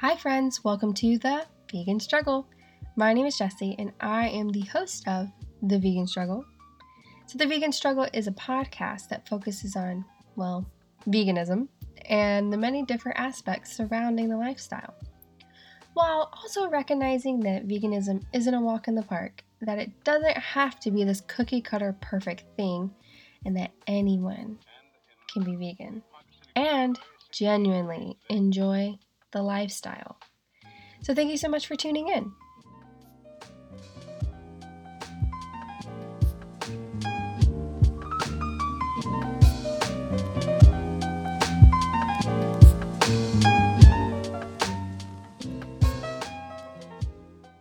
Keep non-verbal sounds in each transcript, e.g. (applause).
Hi, friends. Welcome to the Vegan Struggle. My name is Jessie, and I am the host of The Vegan Struggle. So, The Vegan Struggle is a podcast that focuses on, well, veganism and the many different aspects surrounding the lifestyle, while also recognizing that veganism isn't a walk in the park, that it doesn't have to be this cookie cutter perfect thing, and that anyone can be vegan and genuinely enjoy the lifestyle. So, thank you so much for tuning in.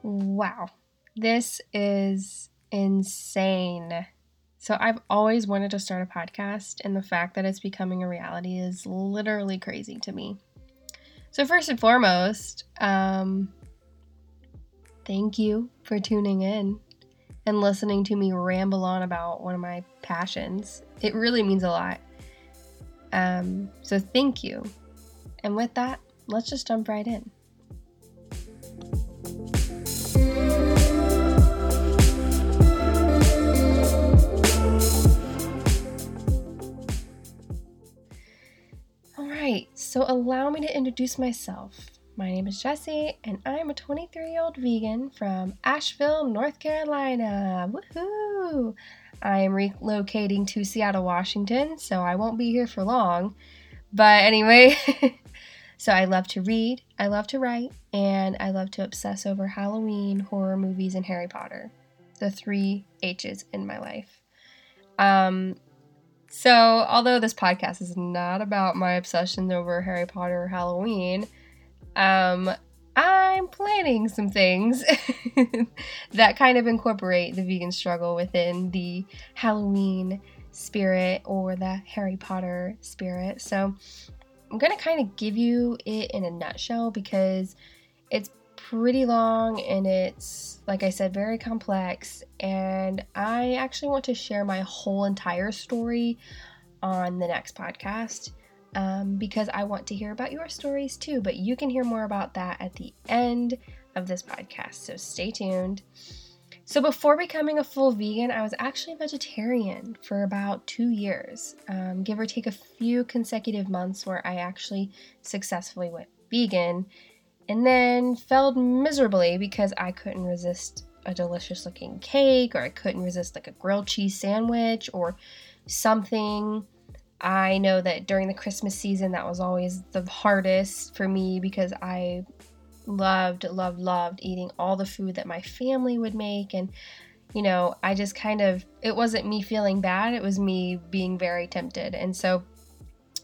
Wow, this is insane. So, I've always wanted to start a podcast, and the fact that it's becoming a reality is literally crazy to me. So, first and foremost, um, thank you for tuning in and listening to me ramble on about one of my passions. It really means a lot. Um, so, thank you. And with that, let's just jump right in. So allow me to introduce myself. My name is Jessie, and I'm a 23 year old vegan from Asheville, North Carolina. Woohoo! I am relocating to Seattle, Washington, so I won't be here for long. But anyway, (laughs) so I love to read, I love to write, and I love to obsess over Halloween, horror movies, and Harry Potter. The three H's in my life. Um, so, although this podcast is not about my obsession over Harry Potter or Halloween, um, I'm planning some things (laughs) that kind of incorporate the vegan struggle within the Halloween spirit or the Harry Potter spirit. So, I'm going to kind of give you it in a nutshell because it's pretty long and it's, like I said, very complex. And I actually want to share my whole entire story on the next podcast um, because I want to hear about your stories too. But you can hear more about that at the end of this podcast. So stay tuned. So, before becoming a full vegan, I was actually a vegetarian for about two years, um, give or take a few consecutive months where I actually successfully went vegan and then failed miserably because I couldn't resist a delicious looking cake or I couldn't resist like a grilled cheese sandwich or something. I know that during the Christmas season that was always the hardest for me because I loved loved loved eating all the food that my family would make and you know, I just kind of it wasn't me feeling bad, it was me being very tempted. And so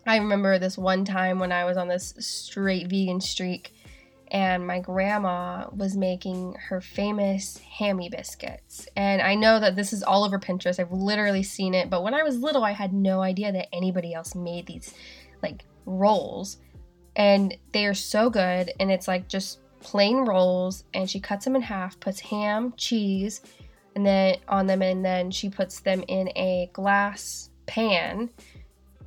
I remember this one time when I was on this straight vegan streak and my grandma was making her famous hammy biscuits. And I know that this is all over Pinterest. I've literally seen it, but when I was little, I had no idea that anybody else made these like rolls. And they are so good, and it's like just plain rolls, and she cuts them in half, puts ham, cheese, and then on them, and then she puts them in a glass pan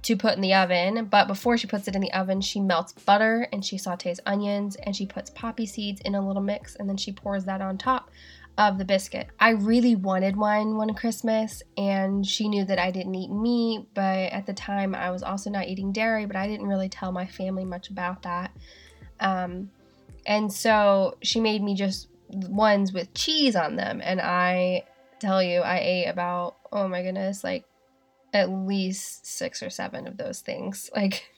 to put in the oven, but before she puts it in the oven, she melts butter and she sautés onions and she puts poppy seeds in a little mix and then she pours that on top of the biscuit. I really wanted one one Christmas and she knew that I didn't eat meat, but at the time I was also not eating dairy, but I didn't really tell my family much about that. Um, and so she made me just ones with cheese on them and I tell you I ate about oh my goodness like at least six or seven of those things. (laughs) Like,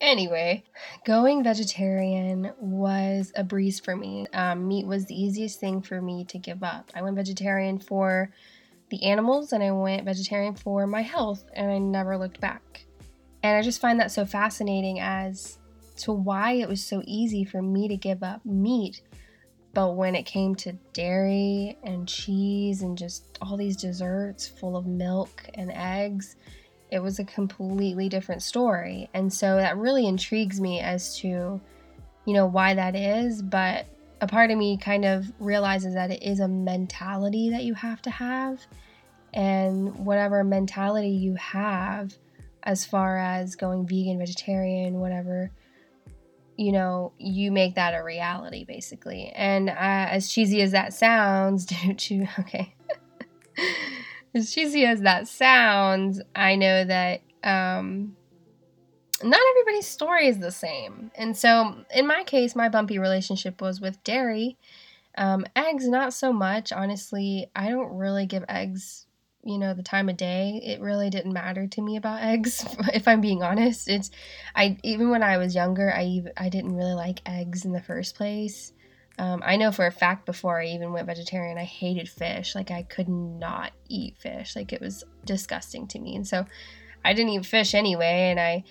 anyway, going vegetarian was a breeze for me. Um, meat was the easiest thing for me to give up. I went vegetarian for the animals and I went vegetarian for my health, and I never looked back. And I just find that so fascinating as to why it was so easy for me to give up meat but when it came to dairy and cheese and just all these desserts full of milk and eggs, it was a completely different story. And so that really intrigues me as to, you know, why that is. But a part of me kind of realizes that it is a mentality that you have to have. And whatever mentality you have, as far as going vegan, vegetarian, whatever, you know, you make that a reality basically. And uh, as cheesy as that sounds, (laughs) due to, okay, (laughs) as cheesy as that sounds, I know that um, not everybody's story is the same. And so, in my case, my bumpy relationship was with dairy. Um, eggs, not so much. Honestly, I don't really give eggs, you know, the time of day. It really didn't matter to me about eggs, (laughs) if I'm being honest. It's, I even when I was younger, I I didn't really like eggs in the first place. Um, I know for a fact before I even went vegetarian, I hated fish. Like I could not eat fish. Like it was disgusting to me. And so I didn't eat fish anyway, and I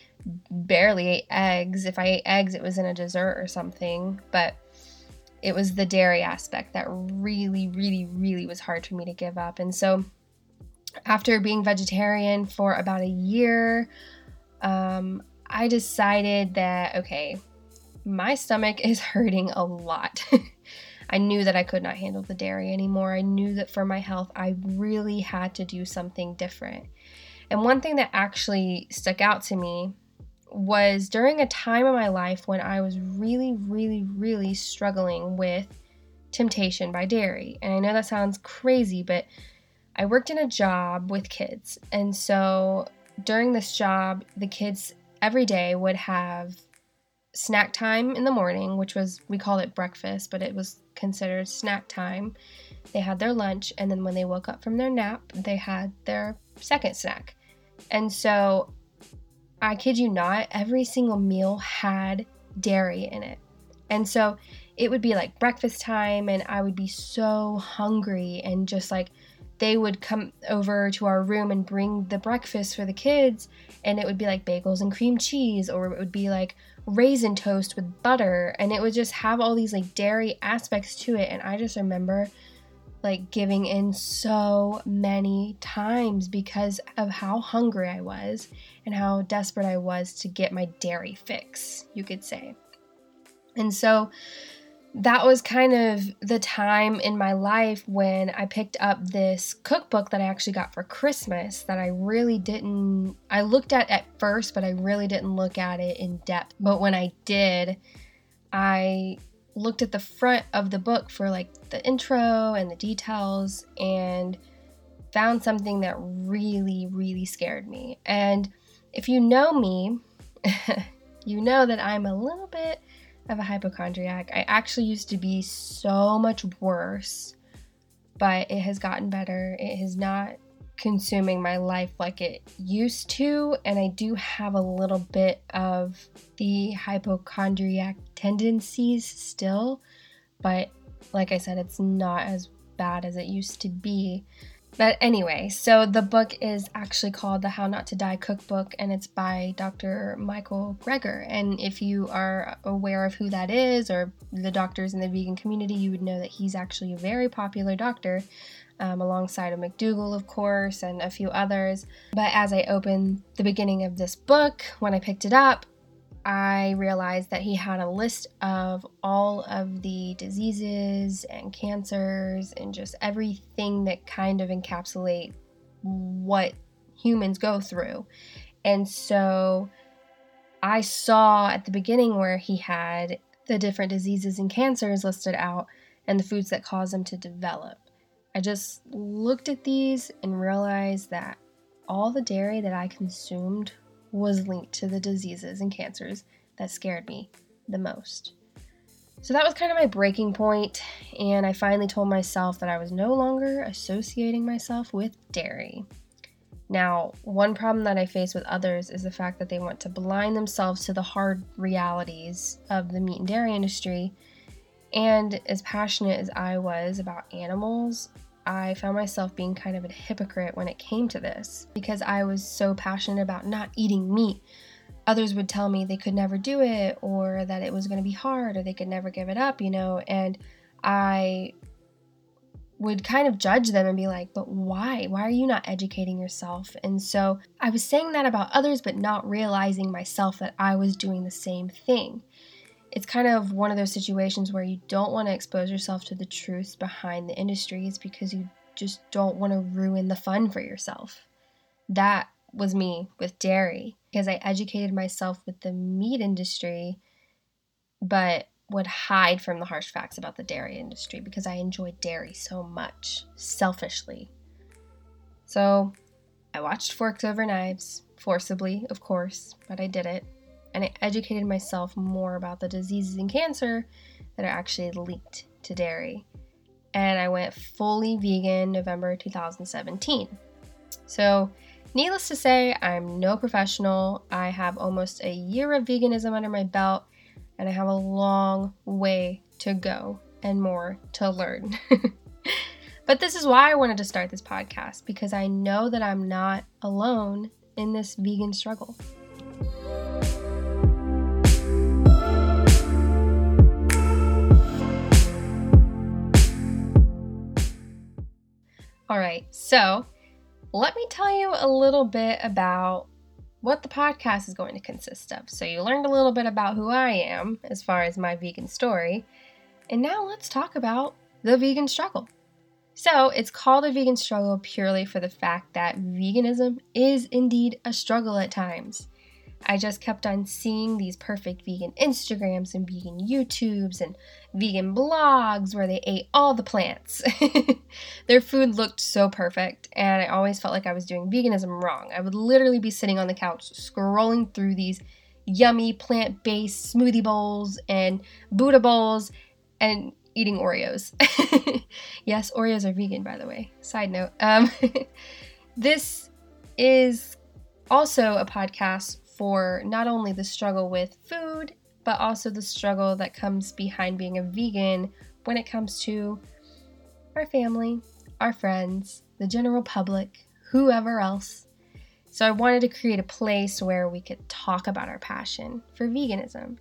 barely ate eggs. If I ate eggs, it was in a dessert or something. But it was the dairy aspect that really, really, really was hard for me to give up. And so after being vegetarian for about a year, um, I decided that, okay, my stomach is (laughs) hurting a lot. (laughs) I knew that I could not handle the dairy anymore. I knew that for my health, I really had to do something different. And one thing that actually stuck out to me was during a time in my life when I was really, really, really struggling with temptation by dairy. And I know that sounds crazy, but I worked in a job with kids. And so during this job, the kids every day would have snack time in the morning, which was, we called it breakfast, but it was considered snack time. They had their lunch, and then when they woke up from their nap, they had their second snack. And so, I kid you not, every single meal had dairy in it. And so, it would be like breakfast time, and I would be so hungry, and just like they would come over to our room and bring the breakfast for the kids, and it would be like bagels and cream cheese, or it would be like raisin toast with butter, and it would just have all these like dairy aspects to it. And I just remember like giving in so many times because of how hungry I was and how desperate I was to get my dairy fix, you could say. And so that was kind of the time in my life when I picked up this cookbook that I actually got for Christmas that I really didn't I looked at at first but I really didn't look at it in depth. But when I did, I looked at the front of the book for like the intro and the details and found something that really, really scared me. And if you know me, (laughs) you know that I'm a little bit of a hypochondriac. I actually used to be so much worse, but it has gotten better. It has not consuming my life like it used to, and I do have a little bit of the hypochondriac tendencies still, but like I said, it's not as bad as it used to be. But anyway, so the book is actually called The How Not to Die Cookbook, and it's by Dr. Michael Greger. And if you are aware of who that is, or the doctors in the vegan community, you would know that he's actually a very popular doctor um, alongside of McDougall, of course, and a few others. But as I opened the beginning of this book, when I picked it up, I realized that he had a list of all of the diseases and cancers and just everything that kind of encapsulate what humans go through. And so I saw at the beginning where he had the different diseases and cancers listed out and the foods that cause them to develop. I just looked at these and realized that all the dairy that I consumed was linked to the diseases and cancers that scared me the most. So that was kind of my breaking point, and I finally told myself that I was no longer associating myself with dairy. Now, one problem that I face with others is the fact that they want to blind themselves to the hard realities of the meat and dairy industry. And as passionate as I was about animals, I found myself being kind of a hypocrite when it came to this because I was so passionate about not eating meat. Others would tell me they could never do it or that it was going to be hard or they could never give it up, you know, and I would kind of judge them and be like, but why? Why are you not educating yourself? And so I was saying that about others, but not realizing myself that I was doing the same thing it's kind of one of those situations where you don't want to expose yourself to the truth behind the industries because you just don't want to ruin the fun for yourself. That was me with dairy because I educated myself with the meat industry but would hide from the harsh facts about the dairy industry because I enjoyed dairy so much, selfishly. So I watched Forks Over Knives, forcibly, of course, but I did it. And I educated myself more about the diseases and cancer that are actually linked to dairy. And I went fully vegan November 2017. So, needless to say, I'm no professional. I have almost a year of veganism under my belt, and I have a long way to go and more to learn. (laughs) but this is why I wanted to start this podcast because I know that I'm not alone in this vegan struggle. All right, so let me tell you a little bit about what the podcast is going to consist of. So, you learned a little bit about who I am as far as my vegan story. And now let's talk about the vegan struggle. So, it's called a vegan struggle purely for the fact that veganism is indeed a struggle at times. I just kept on seeing these perfect vegan Instagrams and vegan YouTubes and vegan blogs where they ate all the plants. (laughs) Their food looked so perfect, and I always felt like I was doing veganism wrong. I would literally be sitting on the couch scrolling through these yummy plant based smoothie bowls and Buddha bowls and eating Oreos. (laughs) yes, Oreos are vegan, by the way. Side note. Um, (laughs) this is also a podcast for not only the struggle with food, but also the struggle that comes behind being a vegan when it comes to our family, our friends, the general public, whoever else. So I wanted to create a place where we could talk about our passion for veganism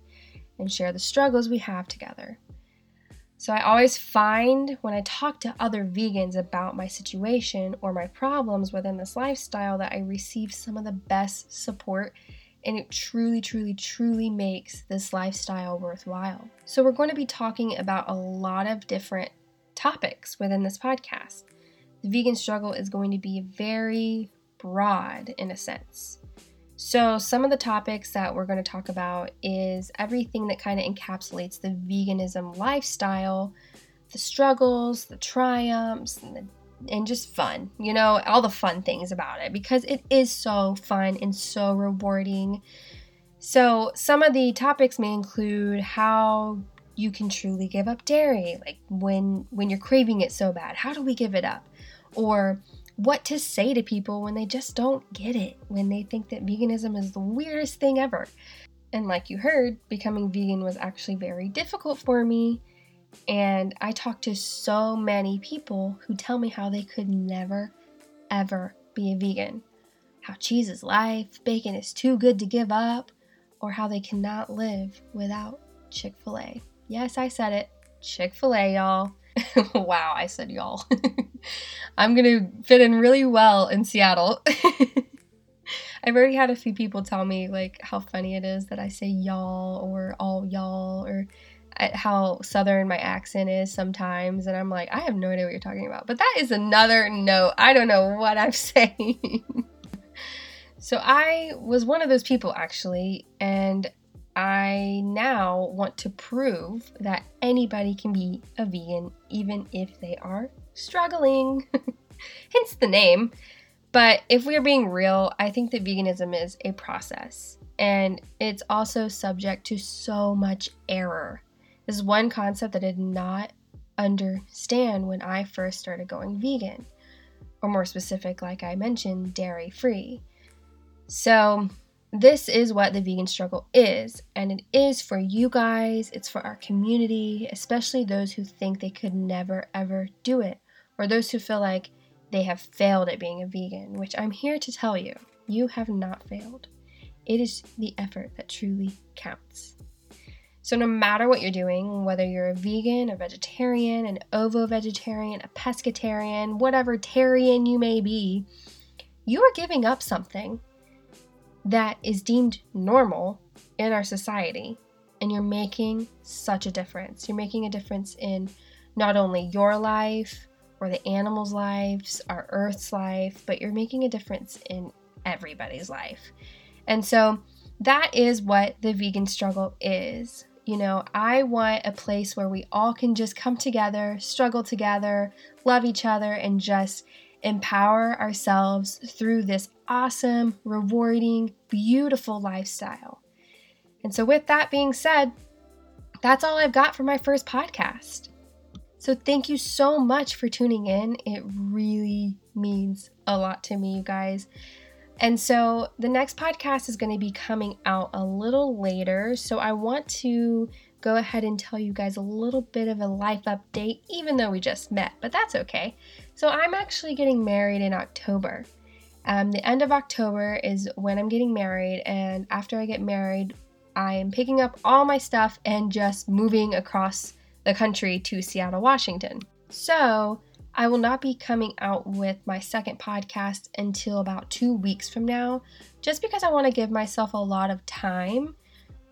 and share the struggles we have together. So I always find when I talk to other vegans about my situation or my problems within this lifestyle that I receive some of the best support and it truly, truly, truly makes this lifestyle worthwhile. So, we're going to be talking about a lot of different topics within this podcast. The vegan struggle is going to be very broad in a sense. So, some of the topics that we're going to talk about is everything that kind of encapsulates the veganism lifestyle, the struggles, the triumphs, and the and just fun, you know, all the fun things about it because it is so fun and so rewarding. So, some of the topics may include how you can truly give up dairy, like when when you're craving it so bad, how do we give it up? Or what to say to people when they just don't get it, when they think that veganism is the weirdest thing ever. And like you heard, becoming vegan was actually very difficult for me and I talk to so many people who tell me how they could never, ever be a vegan. How cheese is life, bacon is too good to give up, or how they cannot live without Chick fil A. Yes, I said it. Chick fil A, y'all. (laughs) wow, I said y'all. (laughs) I'm gonna fit in really well in Seattle. (laughs) I've already had a few people tell me like how funny it is that I say y'all or all y'all or how southern my accent is sometimes and i'm like i have no idea what you're talking about. But that is another note. I don't know what i'm (laughs) saying. So i was one of those people actually and i now want to prove that anybody can be a vegan even if they are struggling. (laughs) Hence the name. But if we're being real i think that veganism is a process and it's also subject to so much error this is one concept that I did not understand when I first started going vegan, or more specific, like I mentioned, dairy free. So, this is what the vegan struggle is, and it is for you guys, it's for our community, especially those who think they could never ever do it, or those who feel like they have failed at being a vegan, which I'm here to tell you, you have not failed. It is the effort that truly counts. So, no matter what you're doing, whether you're a vegan, a vegetarian, an ovo vegetarian, a pescatarian, whatever tarian you may be, you are giving up something that is deemed normal in our society. And you're making such a difference. You're making a difference in not only your life or the animals' lives, our Earth's life, but you're making a difference in everybody's life. And so, that is what the vegan struggle is You know, I want a place where we all can just come together, struggle together, love each other, and just empower ourselves through this awesome, rewarding, beautiful lifestyle. And so, with that being said, that's all I've got for my first podcast. So, thank you so much for tuning in. It really means a lot to me, you guys. And so the next podcast is going to be coming out a little later. So I want to go ahead and tell you guys a little bit of a life update, even though we just met, but that's okay. So I'm actually getting married in October. Um, the end of October is when I'm getting married, and after I get married, I am picking up all my stuff and just moving across the country to Seattle, Washington. So I will not be coming out with my second podcast until about two weeks from now, just because I want to give myself a lot of time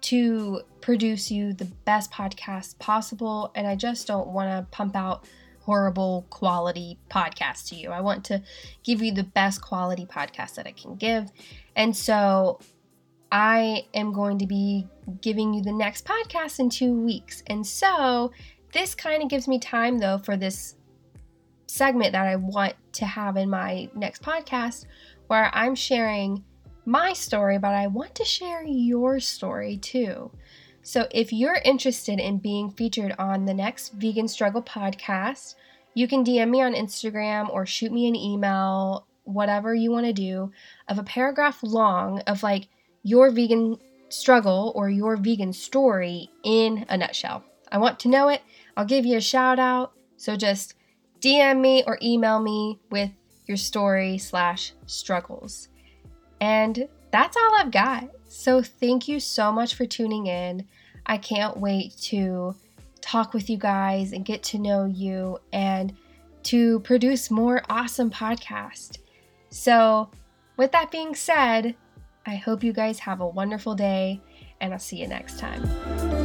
to produce you the best podcast possible. And I just don't want to pump out horrible quality podcasts to you. I want to give you the best quality podcast that I can give. And so I am going to be giving you the next podcast in two weeks. And so this kind of gives me time, though, for this segment that I want to have in my next podcast where I'm sharing my story, but I want to share your story too. So if you're interested in being featured on the next Vegan Struggle podcast, you can DM me on Instagram or shoot me an email, whatever you want to do, of a paragraph long of like your vegan struggle or your vegan story in a nutshell. I want to know it. I'll give you a shout out. So just DM me or email me with your story slash struggles. And that's all I've got. So thank you so much for tuning in. I can't wait to talk with you guys and get to know you and to produce more awesome podcast. So, with that being said, I hope you guys have a wonderful day and I'll see you next time.